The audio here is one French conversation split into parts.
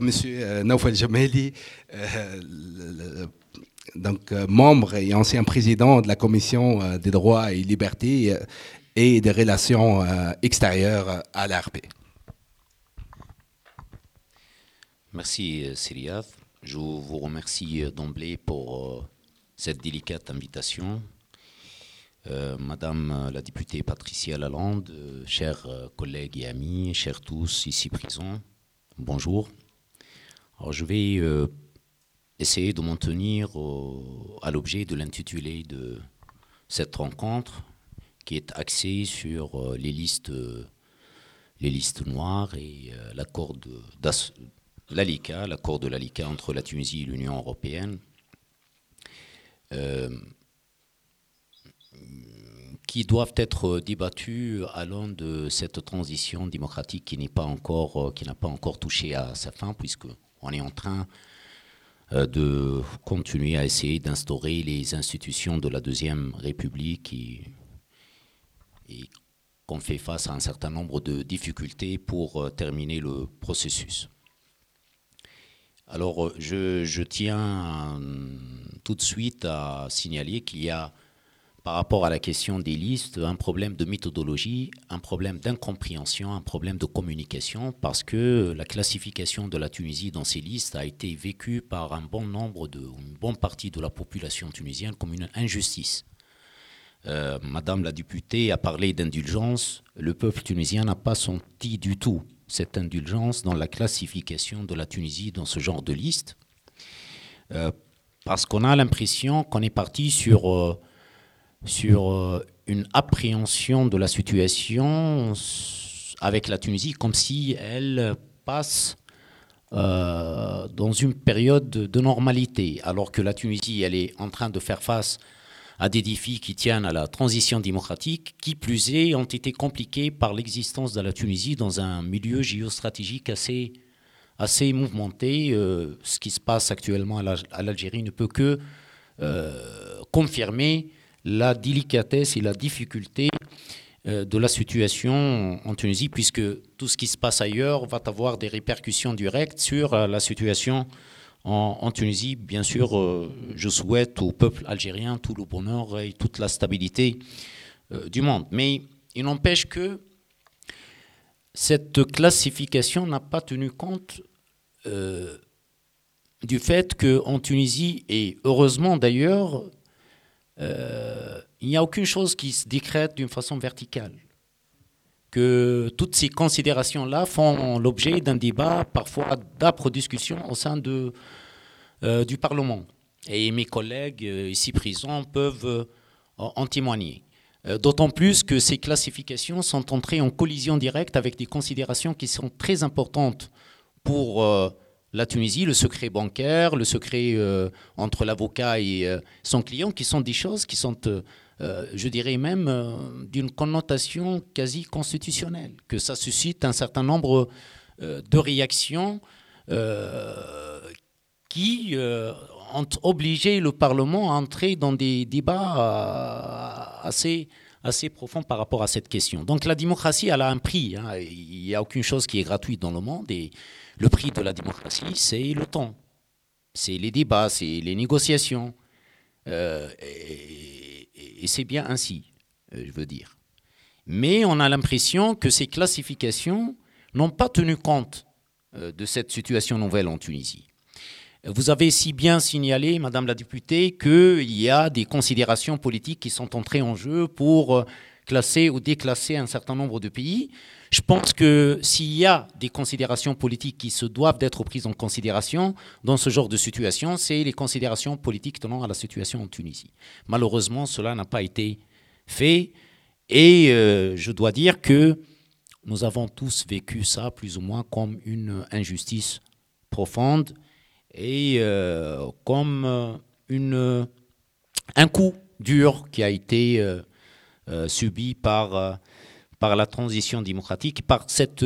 Monsieur Naufal Jameli, donc, membre et ancien président de la Commission des droits et libertés et des relations extérieures à l'ARP. Merci Syriath. Je vous remercie d'emblée pour cette délicate invitation. Euh, Madame la députée Patricia Lalande, euh, chers euh, collègues et amis, chers tous ici présents, bonjour. Alors je vais essayer de m'en tenir à l'objet de l'intitulé de cette rencontre qui est axée sur les listes, les listes noires et l'accord de l'ALICA, l'accord de l'ALICA entre la Tunisie et l'Union européenne qui doivent être débattus allant de cette transition démocratique qui n'est pas encore, euh, qui n'a pas encore touché à sa fin, puisque on est en train euh, de continuer à essayer d'instaurer les institutions de la deuxième République et, qu'on fait face à un certain nombre de difficultés pour euh, terminer le processus. Alors, je, je tiens tout de suite à signaler qu'il y a par rapport à la question des listes, un problème de méthodologie, un problème d'incompréhension, un problème de communication, parce que la classification de la Tunisie dans ces listes a été vécue par un bon nombre de, une bonne partie de la population tunisienne comme une injustice. Euh, Madame la députée a parlé d'indulgence. Le peuple tunisien n'a pas senti du tout cette indulgence dans la classification de la Tunisie dans ce genre de liste, euh, parce qu'on a l'impression qu'on est parti sur euh, sur euh, une appréhension de la situation avec la Tunisie comme si elle passe euh, dans une période de normalité, alors que la Tunisie, elle est en train de faire face à des défis qui tiennent à la transition démocratique, qui plus est, ont été compliqués par l'existence de la Tunisie dans un milieu géostratégique assez, assez mouvementé. Euh, ce qui se passe actuellement à l'Algérie ne peut que confirmer la délicatesse et la difficulté euh, de la situation en Tunisie, puisque tout ce qui se passe ailleurs va avoir des répercussions directes sur euh, la situation en, Tunisie. Bien sûr, euh, je souhaite au peuple algérien tout le bonheur et toute la stabilité du monde. Mais il n'empêche que cette classification n'a pas tenu compte du fait qu'en Tunisie, et heureusement d'ailleurs, euh, il n'y a aucune chose qui se décrète d'une façon verticale. Que toutes ces considérations-là font l'objet d'un débat, parfois d'âpres discussions au sein euh, du Parlement. Et mes collègues euh, ici présents peuvent en témoigner. D'autant plus que ces classifications sont entrées en collision directe avec des considérations qui sont très importantes pour la Tunisie, le secret bancaire, le secret euh, entre l'avocat et euh, son client, qui sont des choses qui sont, euh, je dirais même, d'une connotation quasi constitutionnelle, que ça suscite un certain nombre de réactions qui ont obligé le Parlement à entrer dans des débats assez assez profonds par rapport à cette question. Donc la démocratie, elle a un prix. Hein. Il n'y a aucune chose qui est gratuite dans le monde. Et le prix de la démocratie, c'est le temps, c'est les débats, c'est les négociations. Euh, et, c'est bien ainsi, euh, je veux dire. Mais on a l'impression que ces classifications n'ont pas tenu compte euh, de cette situation nouvelle en Tunisie. Vous avez si bien signalé, Madame la députée, qu'il y a des considérations politiques qui sont entrées en jeu pour classer ou déclasser un certain nombre de pays. Je pense que s'il y a des considérations politiques qui se doivent d'être prises en considération dans ce genre de situation, c'est les considérations politiques tenant à la situation en Tunisie. Malheureusement, cela n'a pas été fait et euh, je dois dire que nous avons tous vécu ça plus ou moins comme une injustice profonde et euh, comme euh, un coup dur qui a été subi par par la transition démocratique, par cette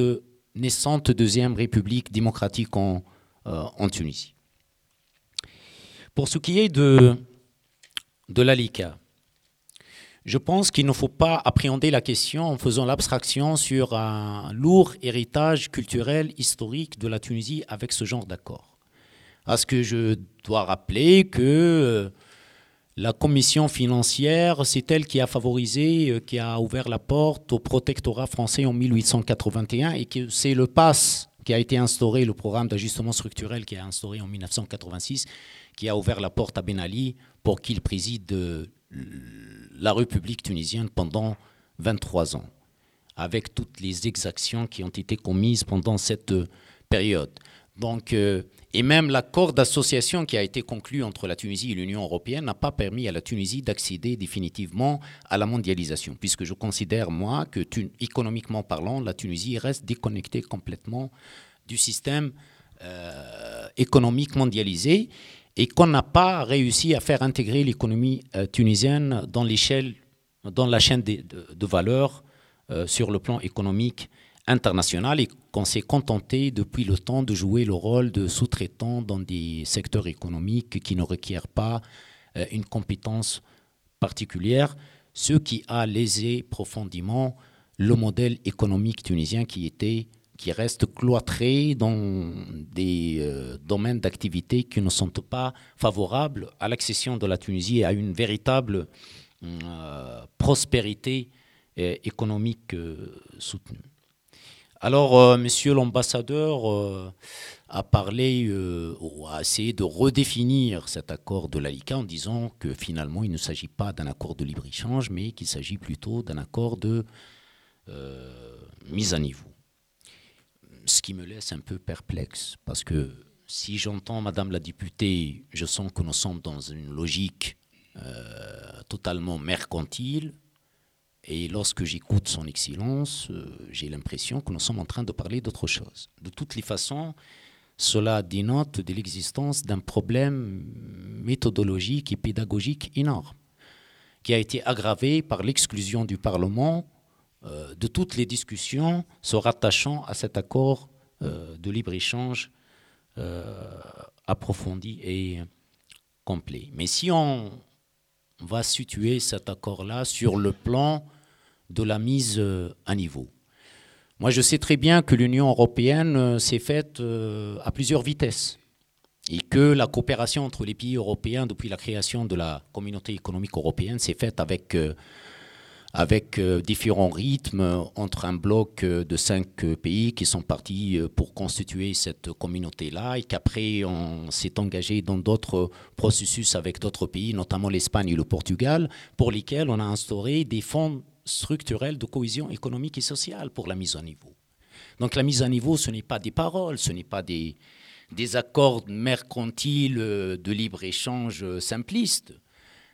naissante deuxième république démocratique en, euh, en Tunisie. Pour ce qui est de, de l'ALICA, je pense qu'il ne faut pas appréhender la question en faisant l'abstraction sur un lourd héritage culturel, historique de la Tunisie avec ce genre d'accord. Parce que je dois rappeler que euh, la commission financière, c'est elle qui a favorisé, euh, qui a ouvert la porte au protectorat français en 1881 et c'est le PASS qui a été instauré, le programme d'ajustement structurel qui a instauré en 1986, qui a ouvert la porte à Ben Ali pour qu'il préside euh, la République tunisienne pendant 23 ans, avec toutes les exactions qui ont été commises pendant cette euh, période. Donc, euh, et même l'accord d'association qui a été conclu entre la Tunisie et l'Union européenne n'a pas permis à la Tunisie d'accéder définitivement à la mondialisation, puisque je considère, moi, que économiquement parlant, la Tunisie reste déconnectée complètement du système euh, économique mondialisé et qu'on n'a pas réussi à faire intégrer l'économie euh, tunisienne dans l'échelle, dans la chaîne de, de, valeur sur le plan économique international et qu'on s'est contenté depuis le temps de jouer le rôle de sous-traitant dans des secteurs économiques qui ne requièrent pas euh, une compétence particulière, ce qui a lésé profondément le modèle économique tunisien qui était qui reste cloîtré dans des euh, domaines d'activité qui ne sont pas favorables à l'accession de la Tunisie et à une véritable euh, prospérité économique soutenue. Alors, monsieur l'ambassadeur a parlé ou a essayé de redéfinir cet accord de l'ALICA en disant que finalement, il ne s'agit pas d'un accord de libre-échange, mais qu'il s'agit plutôt d'un accord de mise à niveau. Ce qui me laisse un peu perplexe, parce que si j'entends Madame la députée, je sens que nous sommes dans une logique euh, totalement mercantile, et lorsque j'écoute son excellence, euh, j'ai l'impression que nous sommes en train de parler d'autre chose. De toutes les façons, cela dénote de l'existence d'un problème méthodologique et pédagogique énorme, qui a été aggravé par l'exclusion du Parlement euh, de toutes les discussions se rattachant à cet accord euh, de libre-échange approfondi et complet. Mais si on va situer cet accord-là sur le plan de la mise à niveau, moi je sais très bien que l'Union européenne s'est faite à plusieurs vitesses et que la coopération entre les pays européens depuis la création de la communauté économique européenne s'est faite avec avec euh, différents rythmes entre un bloc euh, de cinq euh, pays qui sont partis pour constituer cette communauté-là et qu'après on s'est engagé dans d'autres processus avec d'autres pays, notamment l'Espagne et le Portugal, pour lesquels on a instauré des fonds structurels de cohésion économique et sociale pour la mise à niveau. Donc la mise à niveau, ce n'est pas des paroles, ce n'est pas des, accords mercantiles de libre-échange simplistes.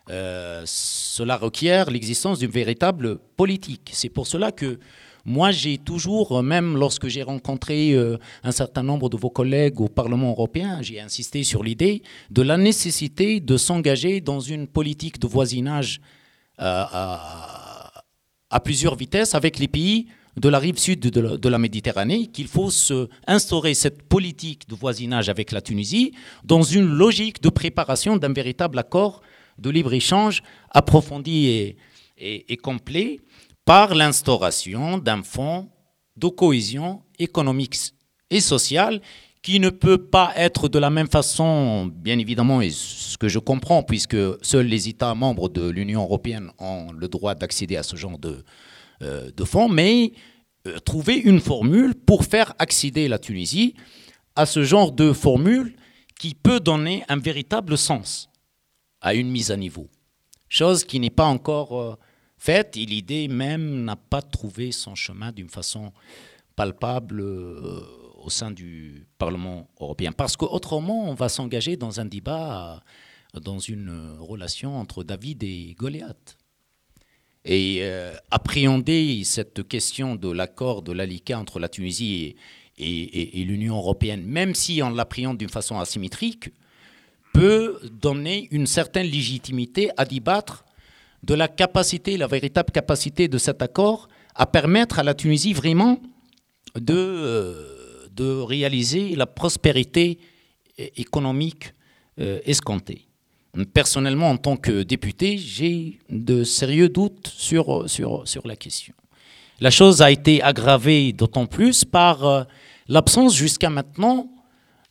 Euh, cela requiert l'existence d'une véritable politique. C'est pour cela que moi, j'ai toujours, même lorsque j'ai rencontré euh, un certain nombre de vos collègues au Parlement européen, j'ai insisté sur l'idée de la nécessité de s'engager dans une politique de voisinage euh, à, plusieurs vitesses avec les pays de la rive sud de la, Méditerranée, qu'il faut instaurer cette politique de voisinage avec la Tunisie dans une logique de préparation d'un véritable accord de libre-échange approfondi et, complet par l'instauration d'un fonds de cohésion économique et sociale qui ne peut pas être de la même façon, bien évidemment, et ce que je comprends, puisque seuls les États membres de l'Union européenne ont le droit d'accéder à ce genre de, euh, fonds, mais euh, trouver une formule pour faire accéder la Tunisie à ce genre de formule qui peut donner un véritable sens à une mise à niveau. Chose qui n'est pas encore euh, faite et l'idée même n'a pas trouvé son chemin d'une façon palpable au sein du Parlement européen. Parce qu'autrement, on va s'engager dans un débat, euh, dans une relation entre David et Goliath. Et appréhender cette question de l'accord de l'ALICA entre la Tunisie et, l'Union européenne, même si on l'appréhende d'une façon asymétrique, peut donner une certaine légitimité à débattre de la capacité, la véritable capacité de cet accord à permettre à la Tunisie vraiment de, euh, de réaliser la prospérité économique euh, escomptée. Personnellement, en tant que député, j'ai de sérieux doutes sur, la question. La chose a été aggravée d'autant plus par euh, l'absence jusqu'à maintenant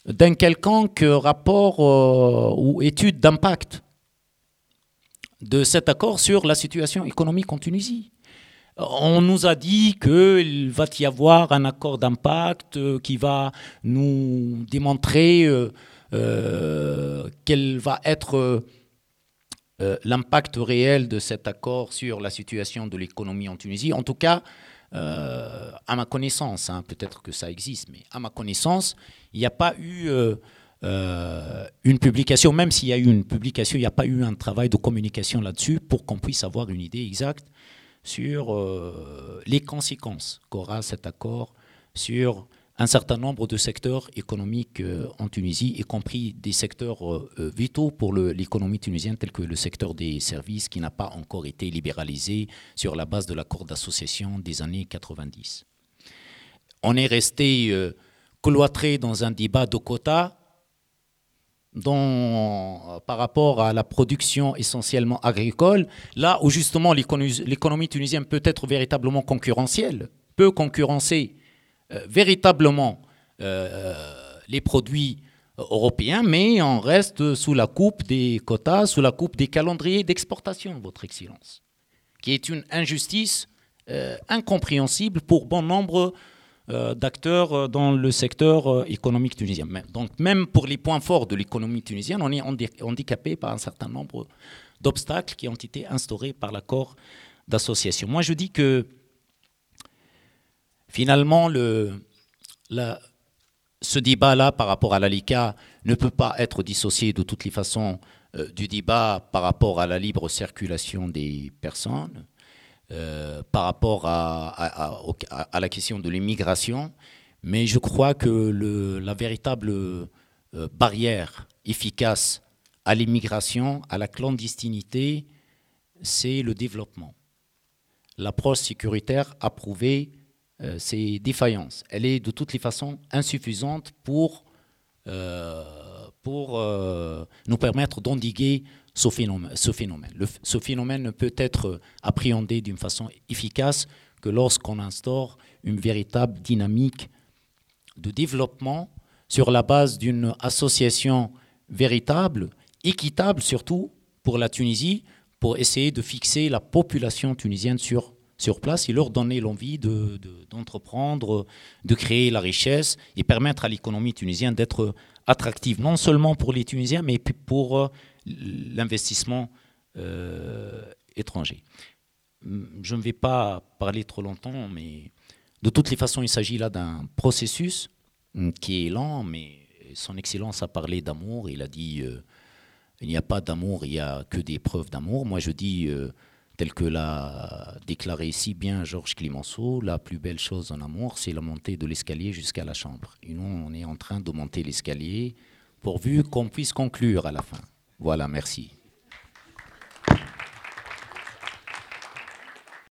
d'un quelconque rapport euh, ou étude d'impact de cet accord sur la situation économique en Tunisie. On nous a dit qu'il va y avoir un accord d'impact euh, qui va nous démontrer euh, quel va être euh, l'impact réel de cet accord sur la situation de l'économie en Tunisie. En tout cas, à ma connaissance, hein, peut-être que ça existe, mais à ma connaissance, il n'y a pas eu une publication, même s'il y a eu une publication, il n'y a pas eu un travail de communication là-dessus pour qu'on puisse avoir une idée exacte sur euh, les conséquences qu'aura cet accord sur un certain nombre de secteurs économiques euh, en Tunisie, y compris des secteurs euh, vitaux pour l'économie tunisienne, tels que le secteur des services, qui n'a pas encore été libéralisé sur la base de l'accord d'association des années 90. On est resté cloîtré dans un débat de quotas euh, par rapport à la production essentiellement agricole, là où justement l'économie tunisienne peut être véritablement concurrentielle, peut concurrencer euh, véritablement euh, les produits européens, mais on reste sous la coupe des quotas, sous la coupe des calendriers d'exportation, Votre Excellence, qui est une injustice incompréhensible pour bon nombre d'acteurs euh, dans le secteur euh, économique tunisien. Donc même pour les points forts de l'économie tunisienne, on est handicapé par un certain nombre d'obstacles qui ont été instaurés par l'accord d'association. Moi, je dis que finalement, le, ce débat-là par rapport à l'ALICA ne peut pas être dissocié de toutes les façons du débat par rapport à la libre circulation des personnes. Euh, par rapport à, la question de l'immigration, mais je crois que la véritable euh, barrière efficace à l'immigration, à la clandestinité, c'est le développement. L'approche sécuritaire a prouvé euh, ses défaillances. Elle est de toutes les façons insuffisante pour nous permettre d'endiguer ce phénomène. Ce phénomène. ne peut être appréhendé d'une façon efficace que lorsqu'on instaure une véritable dynamique de développement sur la base d'une association véritable, équitable surtout pour la Tunisie, pour essayer de fixer la population tunisienne sur, sur place et leur donner l'envie d'entreprendre, de, de créer la richesse et permettre à l'économie tunisienne d'être attractive, non seulement pour les Tunisiens, mais pour l'investissement euh, étranger. Je ne vais pas parler trop longtemps, mais de toutes les façons, il s'agit là d'un processus hum, qui est lent, mais son Excellence a parlé d'amour. Il a dit euh, il n'y a pas d'amour, il n'y a que des preuves d'amour. Moi, je dis, euh, tel que l'a déclaré si bien Georges Clemenceau, la plus belle chose en amour, c'est la montée de l'escalier jusqu'à la chambre. Et nous, on est en train de monter l'escalier pourvu qu'on puisse conclure à la fin. Voilà, merci.